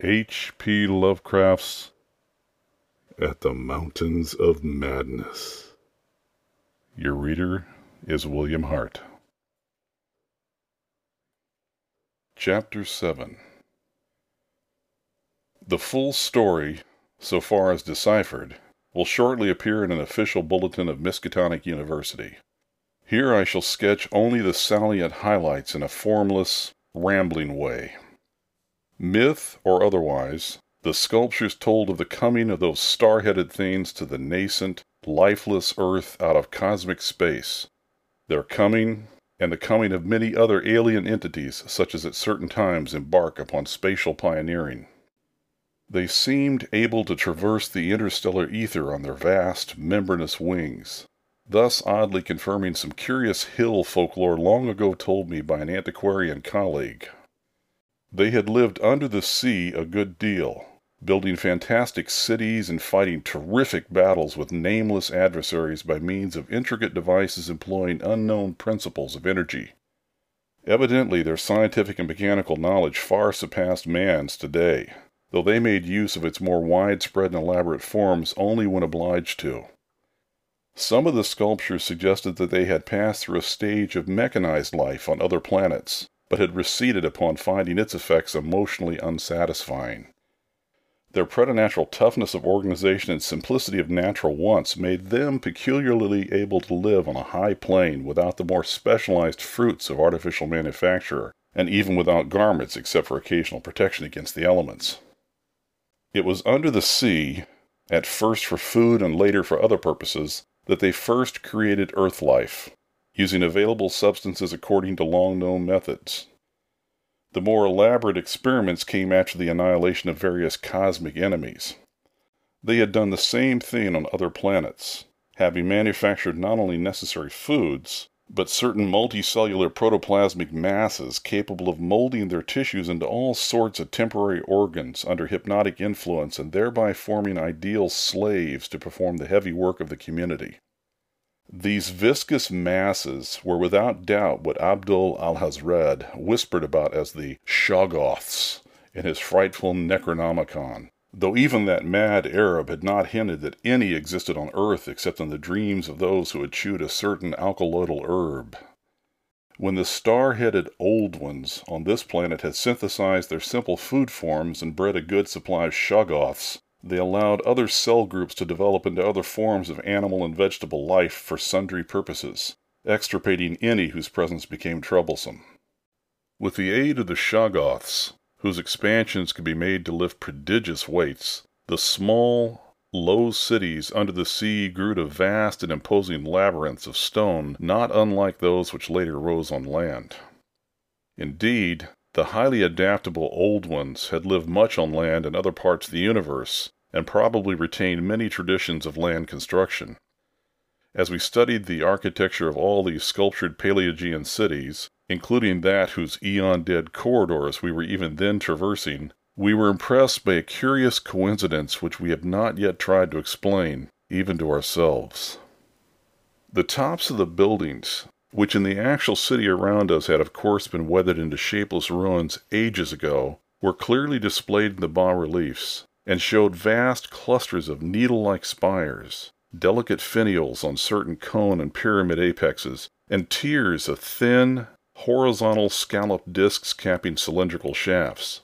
H.P. Lovecraft's At the Mountains of Madness. Your reader is William Hart. Chapter 7 The full story, so far as deciphered, will shortly appear in an official bulletin of Miskatonic University. Here I shall sketch only the salient highlights in a formless, rambling way. Myth or otherwise, the sculptures told of the coming of those star headed things to the nascent, lifeless earth out of cosmic space. Their coming, and the coming of many other alien entities such as at certain times embark upon spatial pioneering. They seemed able to traverse the interstellar ether on their vast, membranous wings, thus oddly confirming some curious hill folklore long ago told me by an antiquarian colleague. They had lived under the sea a good deal, building fantastic cities and fighting terrific battles with nameless adversaries by means of intricate devices employing unknown principles of energy. Evidently, their scientific and mechanical knowledge far surpassed man's today, though they made use of its more widespread and elaborate forms only when obliged to. Some of the sculptures suggested that they had passed through a stage of mechanized life on other planets, but had receded upon finding its effects emotionally unsatisfying. Their preternatural toughness of organization and simplicity of natural wants made them peculiarly able to live on a high plane without the more specialized fruits of artificial manufacture, and even without garments except for occasional protection against the elements. It was under the sea, at first for food and later for other purposes, that they first created earth life, using available substances according to long known methods. The more elaborate experiments came after the annihilation of various cosmic enemies. They had done the same thing on other planets, having manufactured not only necessary foods, but certain multicellular protoplasmic masses capable of molding their tissues into all sorts of temporary organs under hypnotic influence and thereby forming ideal slaves to perform the heavy work of the community. These viscous masses were without doubt what Abdul Alhazred whispered about as the Shoggoths in his frightful Necronomicon, though even that mad Arab had not hinted that any existed on earth except in the dreams of those who had chewed a certain alkaloidal herb. When the star headed Old Ones on this planet had synthesized their simple food forms and bred a good supply of Shoggoths, they allowed other cell groups to develop into other forms of animal and vegetable life for sundry purposes, extirpating any whose presence became troublesome. With the aid of the Shoggoths, whose expansions could be made to lift prodigious weights, the small, low cities under the sea grew to vast and imposing labyrinths of stone not unlike those which later rose on land. Indeed, the highly adaptable Old Ones had lived much on land in other parts of the universe, and probably retained many traditions of land construction. As we studied the architecture of all these sculptured Paleogean cities, including that whose eon dead corridors we were even then traversing, we were impressed by a curious coincidence which we have not yet tried to explain, even to ourselves. The tops of the buildings, which in the actual city around us had of course been weathered into shapeless ruins ages ago, were clearly displayed in the bas reliefs, and showed vast clusters of needle like spires, delicate finials on certain cone and pyramid apexes, and tiers of thin, horizontal scalloped discs capping cylindrical shafts.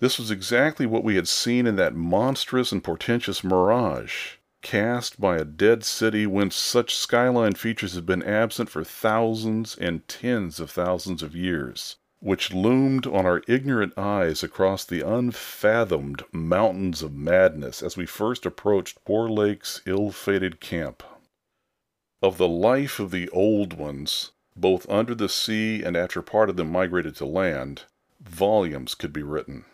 This was exactly what we had seen in that monstrous and portentous mirage, cast by a dead city whence such skyline features have been absent for thousands and tens of thousands of years, which loomed on our ignorant eyes across the unfathomed mountains of madness as we first approached poor Lake's ill fated camp. Of the life of the old ones, both under the sea and after part of them migrated to land, volumes could be written.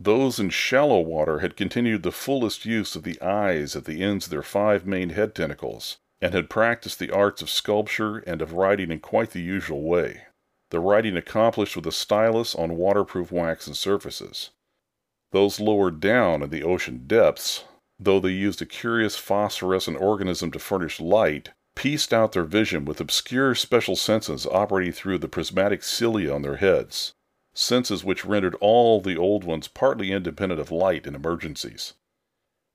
Those in shallow water had continued the fullest use of the eyes at the ends of their five main head tentacles, and had practiced the arts of sculpture and of writing in quite the usual way, the writing accomplished with a stylus on waterproof waxen surfaces. Those lower down in the ocean depths, though they used a curious phosphorescent organism to furnish light, pieced out their vision with obscure special senses operating through the prismatic cilia on their heads, senses which rendered all the old ones partly independent of light in emergencies.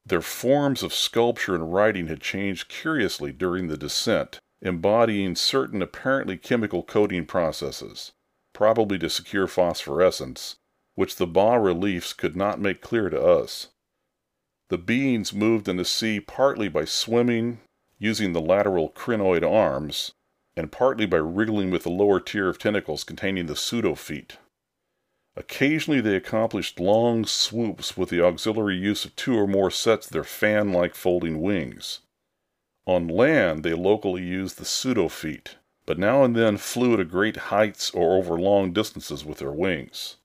Their forms of sculpture and writing had changed curiously during the descent, embodying certain apparently chemical coating processes, probably to secure phosphorescence, which the bas reliefs could not make clear to us. The beings moved in the sea partly by swimming, using the lateral crinoid arms, and partly by wriggling with the lower tier of tentacles containing the pseudofeet. Occasionally they accomplished long swoops with the auxiliary use of two or more sets of their fan like folding wings. On land they locally used the pseudofeet, but now and then flew at great heights or over long distances with their wings.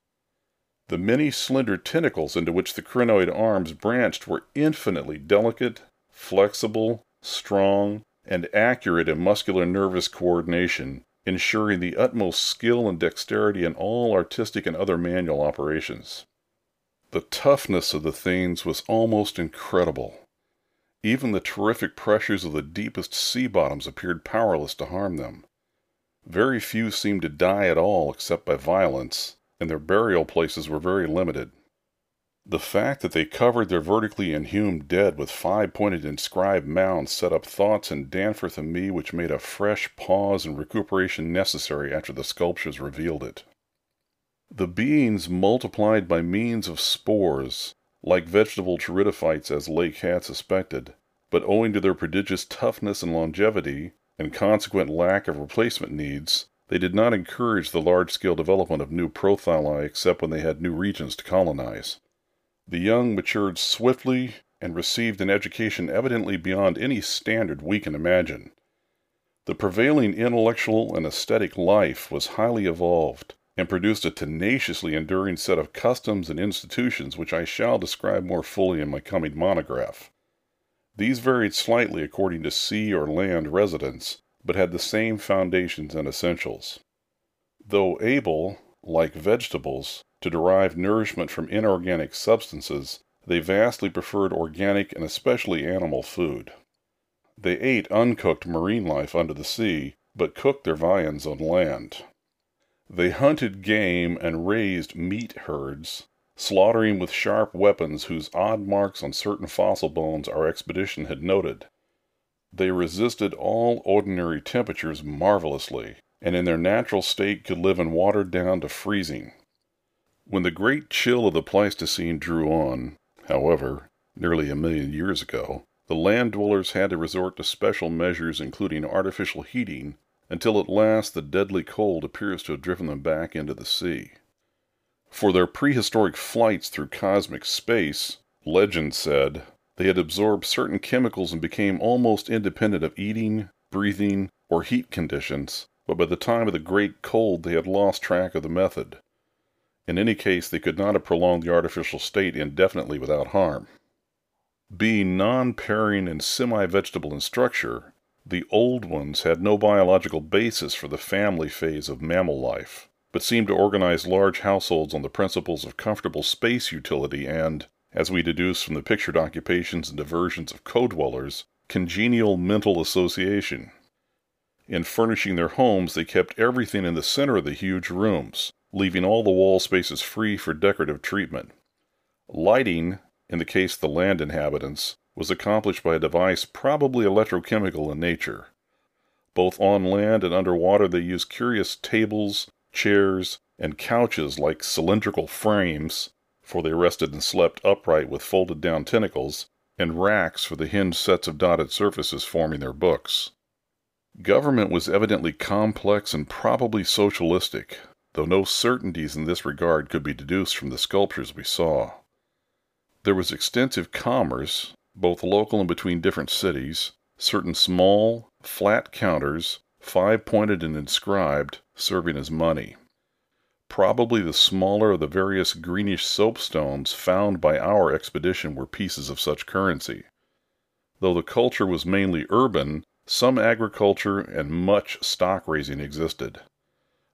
The many slender tentacles into which the crinoid arms branched were infinitely delicate, flexible, strong, and accurate in muscular nervous coordination, ensuring the utmost skill and dexterity in all artistic and other manual operations. The toughness of the things was almost incredible. Even the terrific pressures of the deepest sea bottoms appeared powerless to harm them. Very few seemed to die at all except by violence, and their burial places were very limited. The fact that they covered their vertically inhumed dead with five pointed inscribed mounds set up thoughts in Danforth and me which made a fresh pause and recuperation necessary after the sculptures revealed it. The beings multiplied by means of spores, like vegetable pteridophytes as Lake had suspected, but owing to their prodigious toughness and longevity, and consequent lack of replacement needs, they did not encourage the large scale development of new prothalli except when they had new regions to colonize. The young matured swiftly and received an education evidently beyond any standard we can imagine. The prevailing intellectual and aesthetic life was highly evolved and produced a tenaciously enduring set of customs and institutions which I shall describe more fully in my coming monograph. These varied slightly according to sea or land residence, but had the same foundations and essentials. Though able, like vegetables, to derive nourishment from inorganic substances, they vastly preferred organic and especially animal food. They ate uncooked marine life under the sea, but cooked their viands on land. They hunted game and raised meat herds, slaughtering with sharp weapons whose odd marks on certain fossil bones our expedition had noted. They resisted all ordinary temperatures marvelously, and in their natural state could live in water down to freezing. When the great chill of the Pleistocene drew on, however, nearly a million years ago, the land dwellers had to resort to special measures including artificial heating, until at last the deadly cold appears to have driven them back into the sea. For their prehistoric flights through cosmic space, legend said, they had absorbed certain chemicals and became almost independent of eating, breathing, or heat conditions, but by the time of the great cold they had lost track of the method. In any case, they could not have prolonged the artificial state indefinitely without harm. Being non pairing and semi vegetable in structure, the old ones had no biological basis for the family phase of mammal life, but seemed to organize large households on the principles of comfortable space utility and, as we deduce from the pictured occupations and diversions of co dwellers, congenial mental association. In furnishing their homes, they kept everything in the center of the huge rooms, leaving all the wall spaces free for decorative treatment. Lighting, in the case of the land inhabitants, was accomplished by a device probably electrochemical in nature. Both on land and underwater, they used curious tables, chairs, and couches like cylindrical frames, for they rested and slept upright with folded down tentacles, and racks for the hinged sets of dotted surfaces forming their books. Government was evidently complex and probably socialistic, though no certainties in this regard could be deduced from the sculptures we saw. There was extensive commerce, both local and between different cities, certain small, flat counters, five pointed and inscribed, serving as money. Probably the smaller of the various greenish soapstones found by our expedition were pieces of such currency. Though the culture was mainly urban, some agriculture and much stock raising existed.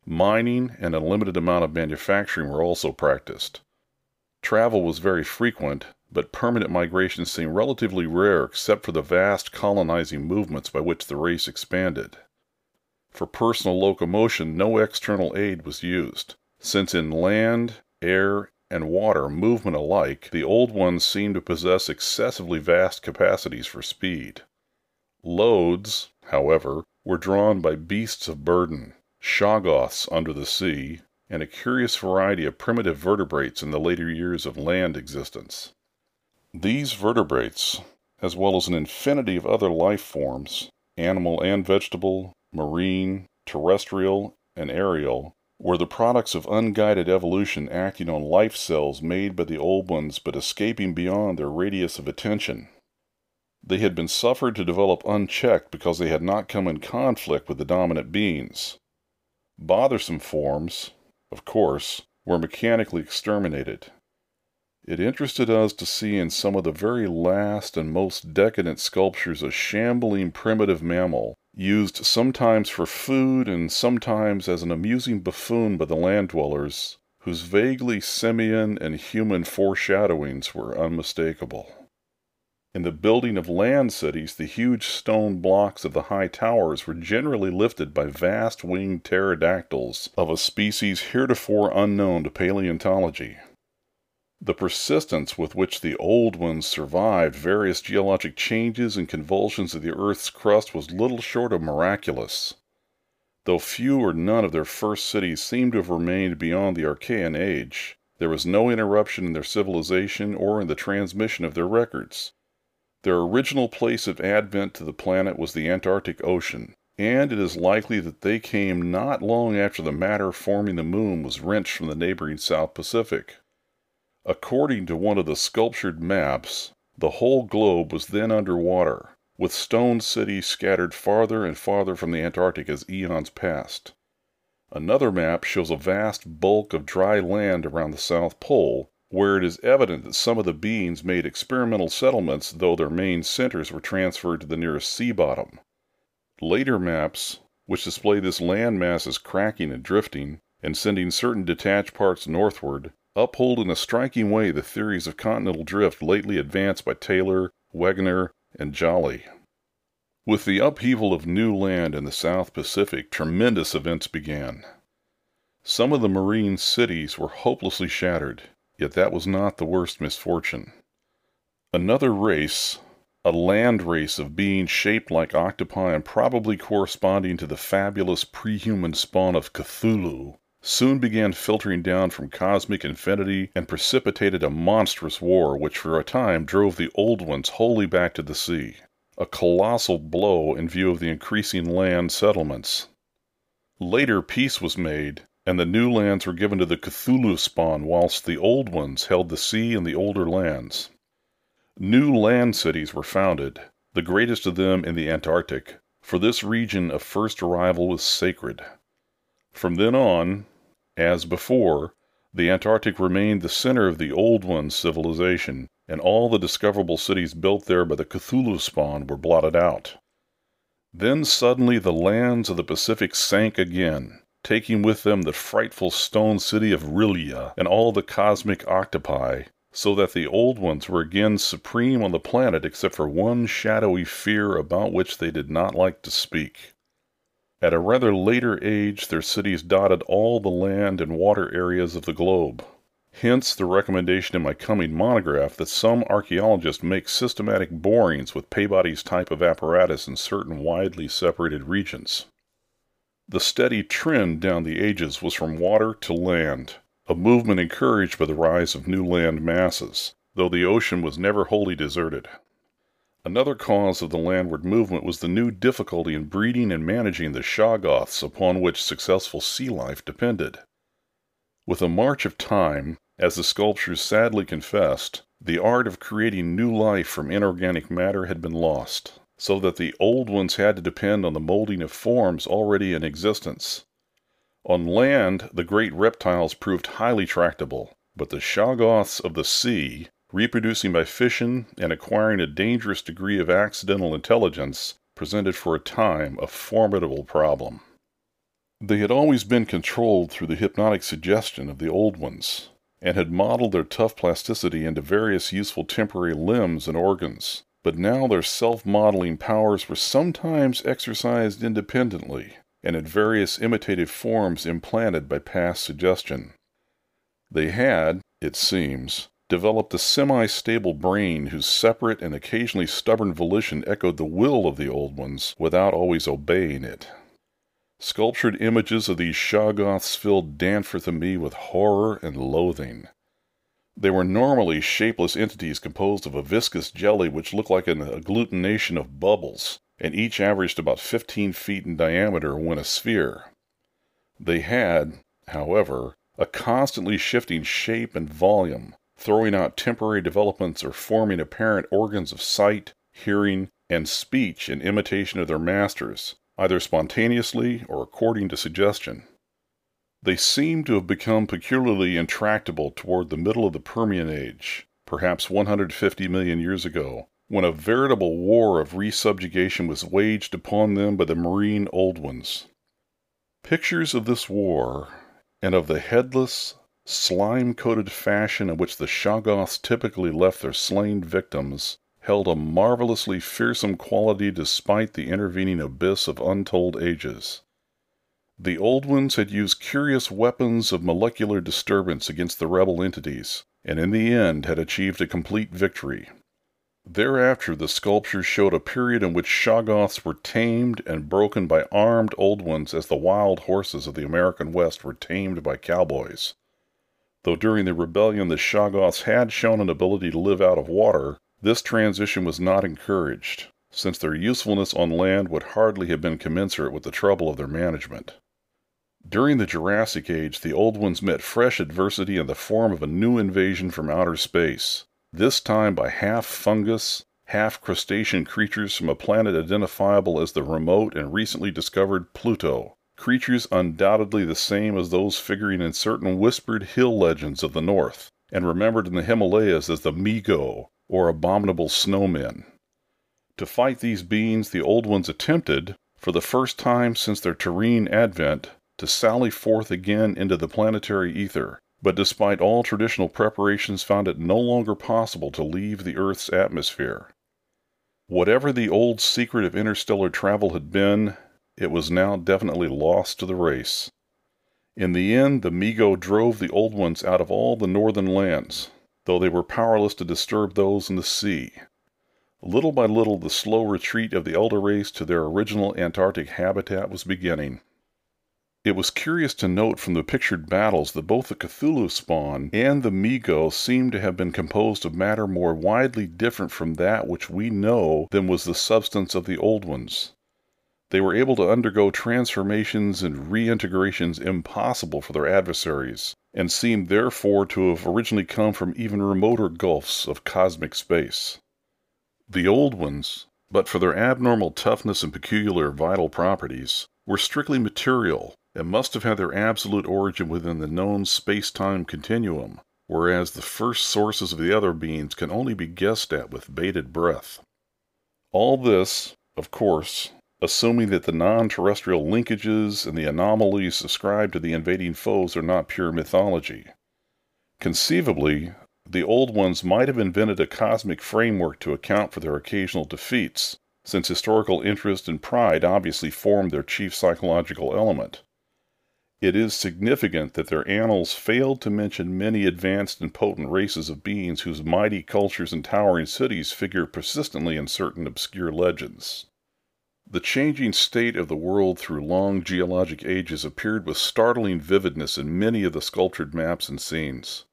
Mining and a limited amount of manufacturing were also practiced. Travel was very frequent, but permanent migration seemed relatively rare except for the vast colonizing movements by which the race expanded. For personal locomotion, no external aid was used, since in land, air, and water movement alike, the old ones seemed to possess excessively vast capacities for speed. Loads, however, were drawn by beasts of burden, shoggoths under the sea, and a curious variety of primitive vertebrates in the later years of land existence. These vertebrates, as well as an infinity of other life forms, animal and vegetable, marine, terrestrial, and aerial, were the products of unguided evolution acting on life cells made by the old ones but escaping beyond their radius of attention. They had been suffered to develop unchecked because they had not come in conflict with the dominant beings. Bothersome forms, of course, were mechanically exterminated. It interested us to see in some of the very last and most decadent sculptures a shambling primitive mammal, used sometimes for food and sometimes as an amusing buffoon by the land dwellers, whose vaguely simian and human foreshadowings were unmistakable. In the building of land cities, the huge stone blocks of the high towers were generally lifted by vast winged pterodactyls of a species heretofore unknown to paleontology. The persistence with which the old ones survived various geologic changes and convulsions of the earth's crust was little short of miraculous. Though few or none of their first cities seem to have remained beyond the Archean age, there was no interruption in their civilization or in the transmission of their records. Their original place of advent to the planet was the Antarctic Ocean, and it is likely that they came not long after the matter forming the moon was wrenched from the neighboring South Pacific. According to one of the sculptured maps, the whole globe was then under water, with stone cities scattered farther and farther from the Antarctic as eons passed. Another map shows a vast bulk of dry land around the South Pole, where it is evident that some of the beings made experimental settlements, though their main centers were transferred to the nearest sea bottom. Later maps, which display this land mass as cracking and drifting, and sending certain detached parts northward, uphold in a striking way the theories of continental drift lately advanced by Taylor, Wegener, and Joly. With the upheaval of new land in the South Pacific, tremendous events began. Some of the marine cities were hopelessly shattered, yet that was not the worst misfortune. Another race, a land race of beings shaped like octopi and probably corresponding to the fabulous pre-human spawn of Cthulhu, soon began filtering down from cosmic infinity and precipitated a monstrous war which for a time drove the old ones wholly back to the sea. A colossal blow in view of the increasing land settlements. Later peace was made, and the new lands were given to the Cthulhu spawn, whilst the old ones held the sea and the older lands. New land cities were founded, the greatest of them in the Antarctic, for this region of first arrival was sacred. From then on, as before, the Antarctic remained the center of the Old One's civilization, and all the discoverable cities built there by the Cthulhu spawn were blotted out. Then suddenly the lands of the Pacific sank again, taking with them the frightful stone city of R'lyeh and all the cosmic octopi, so that the old ones were again supreme on the planet except for one shadowy fear about which they did not like to speak. At a rather later age their cities dotted all the land and water areas of the globe. Hence the recommendation in my coming monograph that some archaeologists make systematic borings with Peabody's type of apparatus in certain widely separated regions. The steady trend down the ages was from water to land, a movement encouraged by the rise of new land masses, though the ocean was never wholly deserted. Another cause of the landward movement was the new difficulty in breeding and managing the shoggoths upon which successful sea life depended. With the march of time, as the sculptures sadly confessed, the art of creating new life from inorganic matter had been lost, so that the old ones had to depend on the molding of forms already in existence. On land, the great reptiles proved highly tractable, but the shoggoths of the sea, reproducing by fission and acquiring a dangerous degree of accidental intelligence, presented for a time a formidable problem. They had always been controlled through the hypnotic suggestion of the old ones, and had modeled their tough plasticity into various useful temporary limbs and organs, but now their self modeling powers were sometimes exercised independently and in various imitative forms implanted by past suggestion. They had, it seems, developed a semi stable brain whose separate and occasionally stubborn volition echoed the will of the old ones without always obeying it. Sculptured images of these Shoggoths filled Danforth and me with horror and loathing. They were normally shapeless entities composed of a viscous jelly which looked like an agglutination of bubbles, and each averaged about 15 feet in diameter when a sphere. They had, however, a constantly shifting shape and volume, throwing out temporary developments or forming apparent organs of sight, hearing, and speech in imitation of their masters, either spontaneously or according to suggestion. They seem to have become peculiarly intractable toward the middle of the Permian Age, perhaps 150 million years ago, when a veritable war of resubjugation was waged upon them by the marine old ones. Pictures of this war, and of the headless, slime coated fashion in which the Shoggoths typically left their slain victims, held a marvelously fearsome quality despite the intervening abyss of untold ages. The old ones had used curious weapons of molecular disturbance against the rebel entities, and in the end had achieved a complete victory. Thereafter, the sculptures showed a period in which Shoggoths were tamed and broken by armed old ones as the wild horses of the American West were tamed by cowboys. Though during the rebellion the Shoggoths had shown an ability to live out of water, this transition was not encouraged, since their usefulness on land would hardly have been commensurate with the trouble of their management. During the Jurassic Age, the Old Ones met fresh adversity in the form of a new invasion from outer space this time by half fungus, half crustacean creatures from a planet identifiable as the remote and recently discovered Pluto, creatures undoubtedly the same as those figuring in certain whispered hill legends of the North, and remembered in the Himalayas as the Mi-Go, or abominable snowmen. To fight these beings, the old ones attempted, for the first time since their terrene advent, to sally forth again into the planetary ether, but despite all traditional preparations found it no longer possible to leave the Earth's atmosphere. Whatever the old secret of interstellar travel had been, it was now definitely lost to the race. In the end, the Mi-Go drove the old ones out of all the northern lands, though they were powerless to disturb those in the sea. Little by little, the slow retreat of the elder race to their original Antarctic habitat was beginning. It was curious to note from the pictured battles that both the Cthulhu spawn and the Mi-Go seemed to have been composed of matter more widely different from that which we know than was the substance of the old ones. They were able to undergo transformations and reintegrations impossible for their adversaries, and seemed therefore to have originally come from even remoter gulfs of cosmic space. The old ones, but for their abnormal toughness and peculiar vital properties, were strictly material and must have had their absolute origin within the known space time continuum, whereas the first sources of the other beings can only be guessed at with bated breath. All this, of course, assuming that the non terrestrial linkages and the anomalies ascribed to the invading foes are not pure mythology. Conceivably, the old ones might have invented a cosmic framework to account for their occasional defeats, since historical interest and pride obviously formed their chief psychological element. It is significant that their annals failed to mention many advanced and potent races of beings whose mighty cultures and towering cities figure persistently in certain obscure legends. The changing state of the world through long geologic ages appeared with startling vividness in many of the sculptured maps and scenes.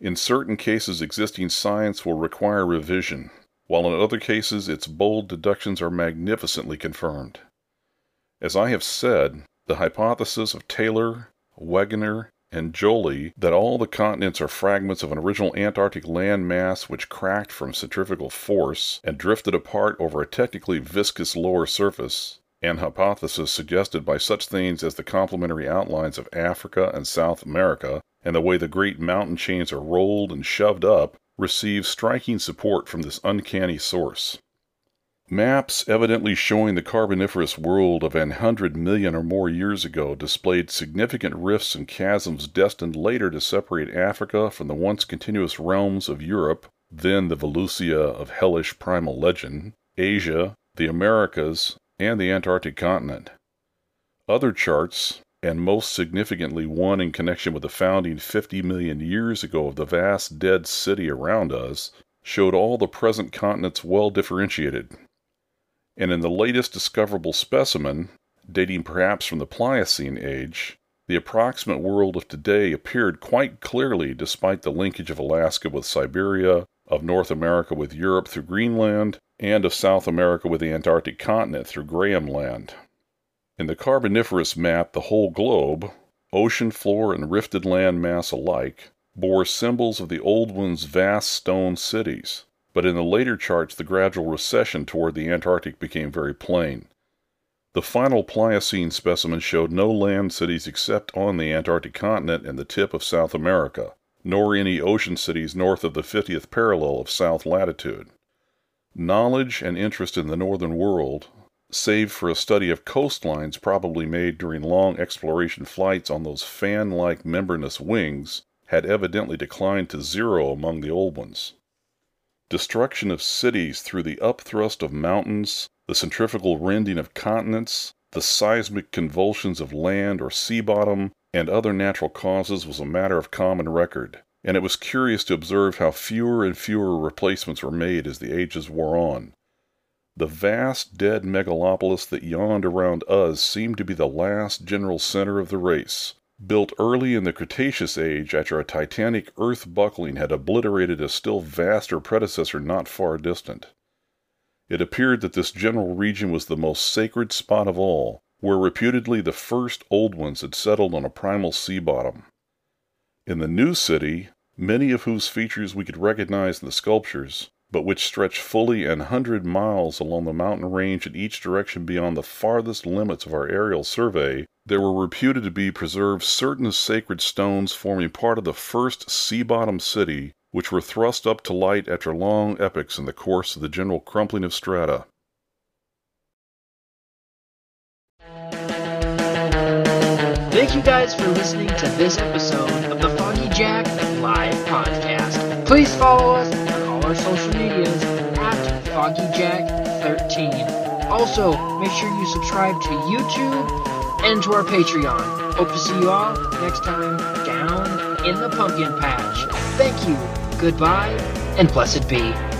In certain cases, existing science will require revision, while in other cases, its bold deductions are magnificently confirmed. As I have said, the hypothesis of Taylor, Wegener, and Joly that all the continents are fragments of an original Antarctic land mass which cracked from centrifugal force and drifted apart over a technically viscous lower surface, an hypothesis suggested by such things as the complementary outlines of Africa and South America and the way the great mountain chains are rolled and shoved up, receives striking support from this uncanny source. Maps evidently showing the Carboniferous world of an hundred million or more years ago displayed significant rifts and chasms destined later to separate Africa from the once continuous realms of Europe, then the Valusia of hellish primal legend, Asia, the Americas, and the Antarctic continent. Other charts, and most significantly one in connection with the founding 50 million years ago of the vast dead city around us, showed all the present continents well differentiated and in the latest discoverable specimen, dating perhaps from the Pliocene age, the approximate world of today appeared quite clearly despite the linkage of Alaska with Siberia, of North America with Europe through Greenland, and of South America with the Antarctic continent through Graham Land. In the Carboniferous map, the whole globe, ocean floor and rifted land mass alike, bore symbols of the old one's vast stone cities, but in the later charts the gradual recession toward the Antarctic became very plain. The final Pliocene specimen showed no land cities except on the Antarctic continent and the tip of South America, nor any ocean cities north of the 50th parallel of south latitude. Knowledge and interest in the northern world, save for a study of coastlines probably made during long exploration flights on those fan like membranous wings, had evidently declined to zero among the old ones destruction of cities through the upthrust of mountains, the centrifugal rending of continents, the seismic convulsions of land or sea bottom, and other natural causes was a matter of common record, and it was curious to observe how fewer and fewer replacements were made as the ages wore on. The vast dead megalopolis that yawned around us seemed to be the last general center of the race, built early in the Cretaceous age after a titanic earth buckling had obliterated a still vaster predecessor not far distant. It appeared that this general region was the most sacred spot of all, where reputedly the first old ones had settled on a primal sea bottom. In the new city, many of whose features we could recognize in the sculptures, but which stretched fully an hundred miles along the mountain range in each direction beyond the farthest limits of our aerial survey, there were reputed to be preserved certain sacred stones forming part of the first sea bottom city, which were thrust up to light after long epochs in the course of the general crumpling of strata. Thank you guys for listening to this episode of the Foggy Jack Live Podcast. Please follow us our social medias at FoggyJack13. Also, make sure you subscribe to YouTube and to our Patreon. Hope to see you all next time down in the pumpkin patch. Thank you, goodbye, and blessed be.